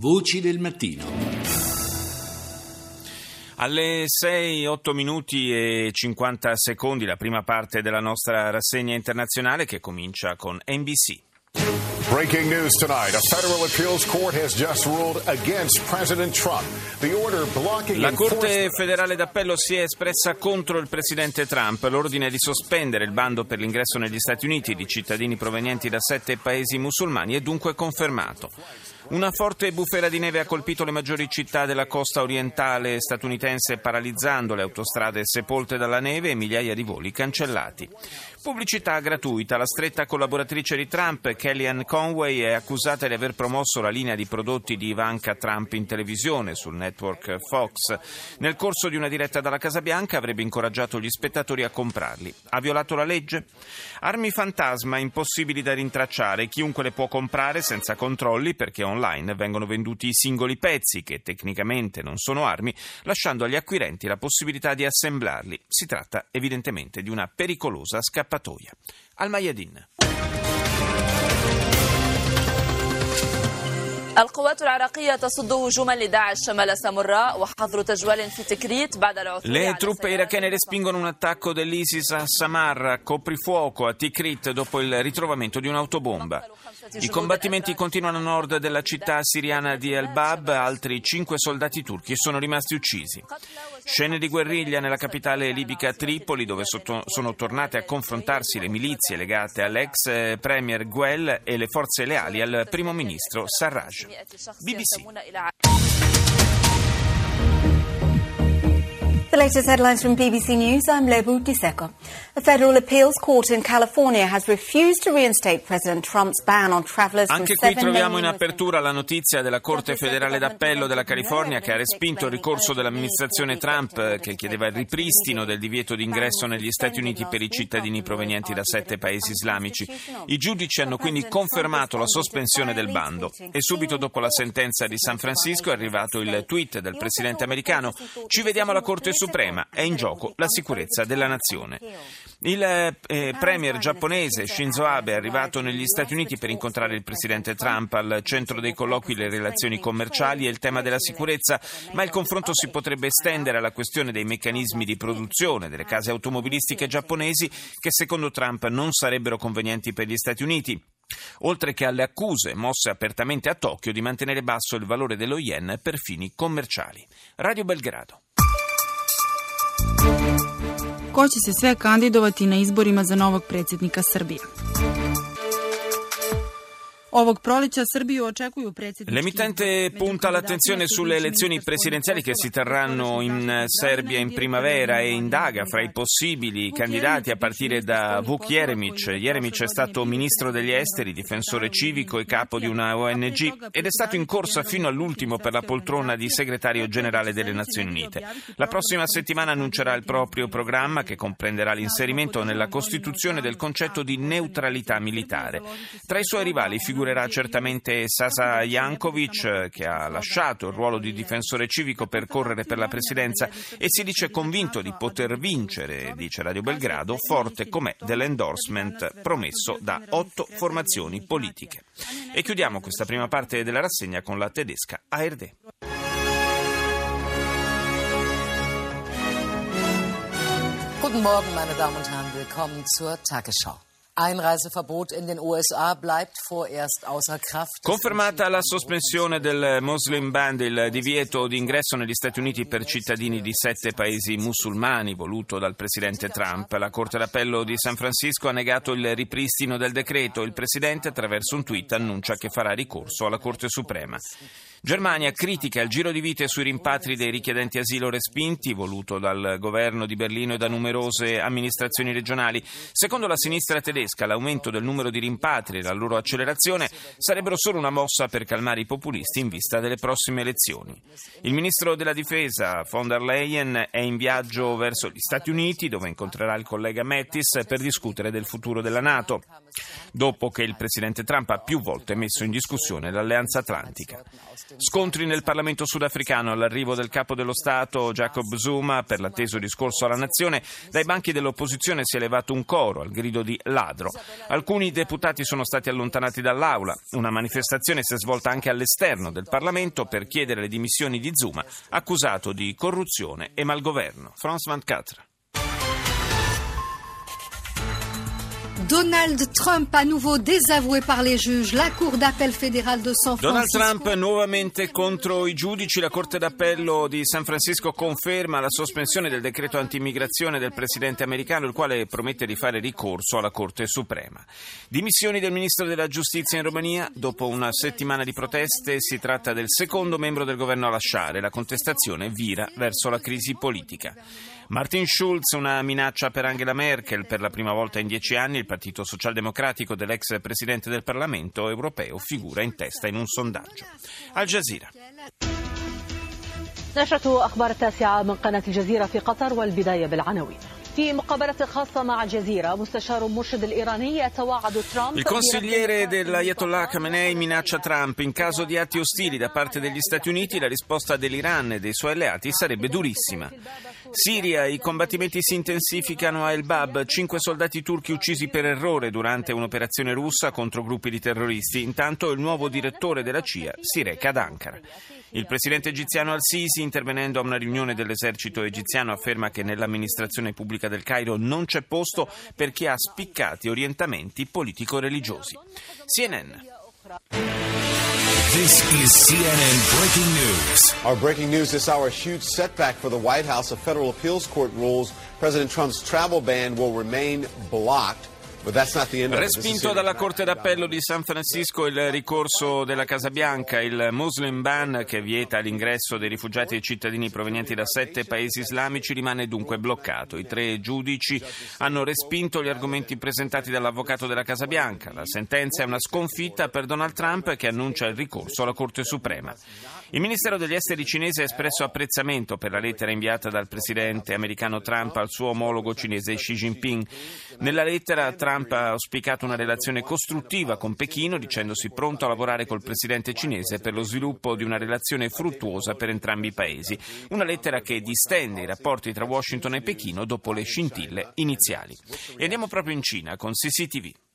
Voci del mattino. Alle 6, 8 minuti e 50 secondi la prima parte della nostra rassegna internazionale che comincia con NBC. Breaking news tonight. A federal appeals court has just ruled against President Trump. The order blocking La Corte federale d'appello si è espressa contro il presidente Trump. L'ordine di sospendere il bando per l'ingresso negli Stati Uniti di cittadini provenienti da sette paesi musulmani è dunque confermato. Una forte bufera di neve ha colpito le maggiori città della costa orientale statunitense paralizzando le autostrade sepolte dalla neve e migliaia di voli cancellati. Pubblicità gratuita. La stretta collaboratrice di Trump, Kellyanne Conway, è accusata di aver promosso la linea di prodotti di Ivanka Trump in televisione sul network Fox. Nel corso di una diretta dalla Casa Bianca avrebbe incoraggiato gli spettatori a comprarli. Ha violato la legge? Armi fantasma impossibili da rintracciare. Chiunque le può comprare senza controlli perché online vengono venduti i singoli pezzi che tecnicamente non sono armi, lasciando agli acquirenti la possibilità di assemblarli. Si tratta evidentemente di una pericolosa scappatoia. Al Mayadin. Le truppe irachene respingono un attacco dell'ISIS a Samarra, coprifuoco a Tikrit dopo il ritrovamento di un'autobomba. I combattimenti continuano a nord della città siriana di El Bab, altri cinque soldati turchi sono rimasti uccisi. Scene di guerriglia nella capitale libica Tripoli, dove sono tornate a confrontarsi le milizie legate all'ex eh, premier Guel e le forze leali al primo ministro Sarraj. BBC. The latest headlines from BBC News. I'm Lebu Diseko. A federal appeals court in California has refused to reinstate President Trump's ban on travelers Anche qui troviamo in apertura la notizia della Corte federale d'appello della California che ha respinto il ricorso dell'amministrazione Trump che chiedeva il ripristino del divieto d'ingresso negli Stati Uniti per i cittadini provenienti da sette paesi islamici. I giudici hanno quindi confermato la sospensione del bando e subito dopo la sentenza di San Francisco è arrivato il tweet del presidente americano ci vediamo alla Corte Suprema, è in gioco la sicurezza della nazione. Il eh, premier giapponese Shinzo Abe è arrivato negli Stati Uniti per incontrare il presidente Trump al centro dei colloqui le relazioni commerciali e il tema della sicurezza, ma il confronto si potrebbe estendere alla questione dei meccanismi di produzione delle case automobilistiche giapponesi che secondo Trump non sarebbero convenienti per gli Stati Uniti oltre che alle accuse mosse apertamente a Tokyo di mantenere basso il valore dello yen per fini commerciali. Radio Belgrado. Ko će se sve kandidovati na izborima za novog predsjednika Srbije? L'emittente punta l'attenzione sulle elezioni presidenziali che si terranno in Serbia in primavera e indaga fra i possibili candidati a partire da Vuk Jeremic. Jeremic è stato ministro degli esteri, difensore civico e capo di una ONG ed è stato in corsa fino all'ultimo per la poltrona di segretario generale delle Nazioni Unite. La prossima settimana annuncerà il proprio programma che comprenderà l'inserimento nella Costituzione del concetto di neutralità militare. Tra i suoi rivali figurerà certamente Sasa Jankovic, che ha lasciato il ruolo di difensore civico per correre per la presidenza e si dice convinto di poter vincere, dice Radio Belgrado, forte com'è dell'endorsement promesso da otto formazioni politiche. E chiudiamo questa prima parte della rassegna con la tedesca ARD. Guten Morgen, meine Damen und Herren. Willkommen zur Tagesschau. Einreiseverbot in den USA bleibt vorerst außer Kraft. Confermata la sospensione del Muslim Band, il divieto di ingresso negli Stati Uniti per cittadini di sette paesi musulmani voluto dal presidente Trump. La Corte d'Appello di San Francisco ha negato il ripristino del decreto. Il presidente, attraverso un tweet, annuncia che farà ricorso alla Corte Suprema. Germania critica il giro di vite sui rimpatri dei richiedenti asilo respinti, voluto dal governo di Berlino e da numerose amministrazioni regionali. Secondo la sinistra tedesca, l'aumento del numero di rimpatri e la loro accelerazione sarebbero solo una mossa per calmare i populisti in vista delle prossime elezioni. Il ministro della difesa, von der Leyen, è in viaggio verso gli Stati Uniti, dove incontrerà il collega Mattis per discutere del futuro della Nato, dopo che il presidente Trump ha più volte messo in discussione l'alleanza atlantica. Scontri nel Parlamento sudafricano all'arrivo del capo dello Stato Jacob Zuma per l'atteso discorso alla nazione. Dai banchi dell'opposizione si è levato un coro al grido di là quadro. Alcuni deputati sono stati allontanati dall'Aula. Una manifestazione si è svolta anche all'esterno del Parlamento per chiedere le dimissioni di Zuma, accusato di corruzione e malgoverno. France 24. Donald Trump à nouveau désavoué par les juges. La Cour d'appel fédérale de San Francisco. Donald Trump nuovamente contro i giudici. La Corte d'appello di San Francisco conferma la sospensione del decreto antimmigrazione del presidente americano, il quale promette di fare ricorso alla Corte Suprema. Dimissioni del ministro della giustizia in Romania. Dopo una settimana di proteste si tratta del secondo membro del governo a lasciare. La contestazione vira verso la crisi politica. Martin Schulz, una minaccia per Angela Merkel. Per la prima volta in dieci anni il Partito Socialdemocratico dell'ex Presidente del Parlamento europeo figura in testa in un sondaggio. Al Jazeera. نشرة أخبار التاسعة من قناة الجزيرة في قطر والبداية بالعناوين في مقابلة خاصة مع الجزيرة مستشار مرشد الإيراني يتوعد ترامب Il consigliere dell'Ayatollah Khamenei minaccia Trump. In caso di atti ostili da parte degli Stati Uniti, la risposta dell'Iran e dei suoi alleati sarebbe durissima. Siria, i combattimenti si intensificano a El Bab. Cinque soldati turchi uccisi per errore durante un'operazione russa contro gruppi di terroristi. Intanto il nuovo direttore della CIA si reca ad Ankara. Il presidente egiziano Al-Sisi, intervenendo a una riunione dell'esercito egiziano, afferma che nell'amministrazione pubblica del Cairo non c'è posto per chi ha spiccati orientamenti politico-religiosi. CNN. This is CNN breaking news. Our breaking news this hour: huge setback for the White House. A federal appeals court rules President Trump's travel ban will remain blocked. Respinto dalla Corte d'Appello di San Francisco il ricorso della Casa Bianca, il Muslim ban che vieta l'ingresso dei rifugiati e cittadini provenienti da sette paesi islamici rimane dunque bloccato. I tre giudici hanno respinto gli argomenti presentati dall'avvocato della Casa Bianca. La sentenza è una sconfitta per Donald Trump che annuncia il ricorso alla Corte Suprema. Il Ministero degli Esteri cinese ha espresso apprezzamento per la lettera inviata dal presidente americano Trump al suo omologo cinese Xi Jinping. Nella lettera Trump ha auspicato una relazione costruttiva con Pechino, dicendosi pronto a lavorare col presidente cinese per lo sviluppo di una relazione fruttuosa per entrambi i paesi. Una lettera che distende i rapporti tra Washington e Pechino dopo le scintille iniziali. E andiamo proprio in Cina con CCTV.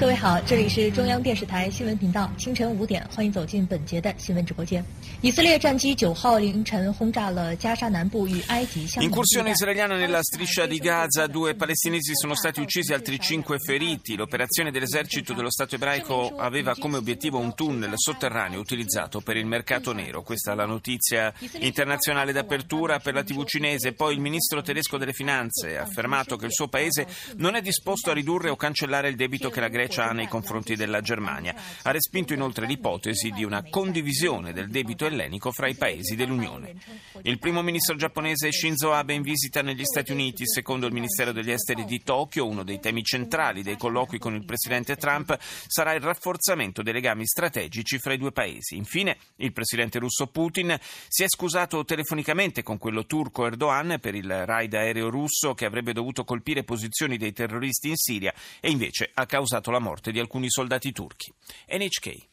各位好，这里是中央电视台新闻频道，清晨五点，欢迎走进本节的新闻直播间。以色列战机九号凌晨轰炸了加沙南部与埃及相。 Incursione israeliana nella striscia di Gaza, due palestinesi sono stati uccisi, altri cinque feriti. L'operazione dell'esercito dello Stato ebraico aveva come obiettivo un tunnel sotterraneo utilizzato per il mercato nero. Questa è la notizia internazionale d'apertura per la TV cinese. Poi il ministro tedesco delle finanze ha affermato che il suo paese non è disposto a ridurre o cancellare il debito che la Grecia ha nei confronti della Germania. Ha respinto inoltre l'ipotesi di una condivisione del debito ellenico fra i paesi dell'Unione. Il primo ministro giapponese Shinzo Abe in visita negli Stati Uniti, secondo il Ministero degli Esteri di Tokyo, uno dei temi centrali dei colloqui con il presidente Trump sarà il rafforzamento dei legami strategici fra i due paesi. Infine, il presidente russo Putin si è scusato telefonicamente con quello turco Erdogan per il raid aereo russo che avrebbe dovuto colpire posizioni dei terroristi in Siria e invece ha causato la morte di alcuni soldati turchi. NHK.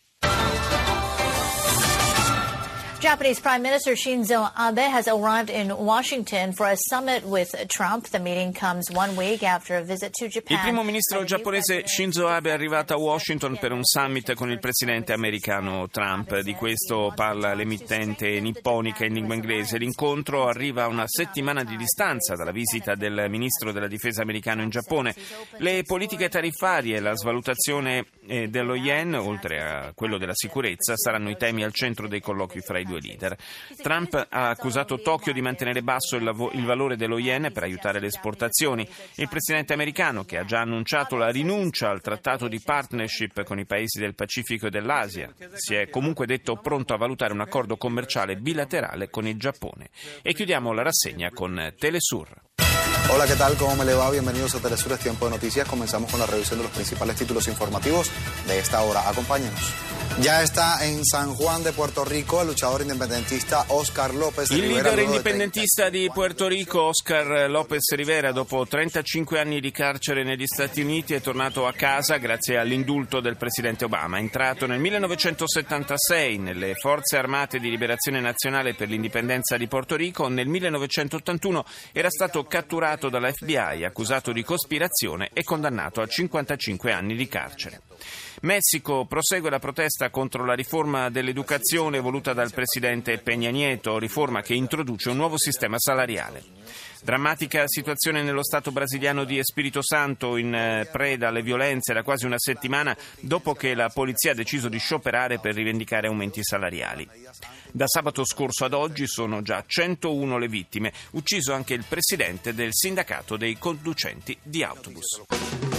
Japanese Prime Minister Shinzo Abe has arrived in Washington for a summit with Trump. The meeting comes one week after a visit to Japan. Il primo ministro giapponese Shinzo Abe è arrivato a Washington per un summit con il presidente americano Trump. Di questo parla l'emittente nipponica in lingua inglese. L'incontro arriva a una settimana di distanza dalla visita del ministro della difesa americano in Giappone. Le politiche tariffarie e la svalutazione eh, dello yen, oltre a quello della sicurezza, saranno i temi al centro dei colloqui fra i due leader. Trump ha accusato Tokyo di mantenere basso il, lav- il, valore dello yen per aiutare le esportazioni. Il presidente americano, che ha già annunciato la rinuncia al trattato di partnership con i paesi del Pacifico e dell'Asia, si è comunque detto pronto a valutare un accordo commerciale bilaterale con il Giappone. E chiudiamo la rassegna con Telesur. Hola, ¿qué tal? ¿Cómo me le va? Bienvenidos a Telesur, es tiempo de noticias. Comenzamos con la revisión de los principales títulos informativos de esta hora. Acompáñenos. Ya está en San Juan de Puerto Rico el luchador independentista Oscar López Il leader indipendentista di Puerto Rico, Oscar López Rivera, dopo 35 anni di carcere negli Stati Uniti, è tornato a casa grazie all'indulto del presidente Obama. Entrato nel 1976 nelle Forze Armate di Liberazione Nazionale per l'indipendenza di Porto Rico, nel 1981 era stato catturato dalla FBI, accusato di cospirazione e condannato a 55 anni di carcere. Messico prosegue la protesta contro la riforma dell'educazione voluta dal presidente Peña Nieto, riforma che introduce un nuovo sistema salariale. Drammatica situazione nello Stato brasiliano di Espirito Santo in eh, preda alle violenze da quasi una settimana dopo che la polizia ha deciso di scioperare per rivendicare aumenti salariali. Da sabato scorso ad oggi sono già 101 le vittime, ucciso anche il presidente del sindacato dei conducenti di autobus.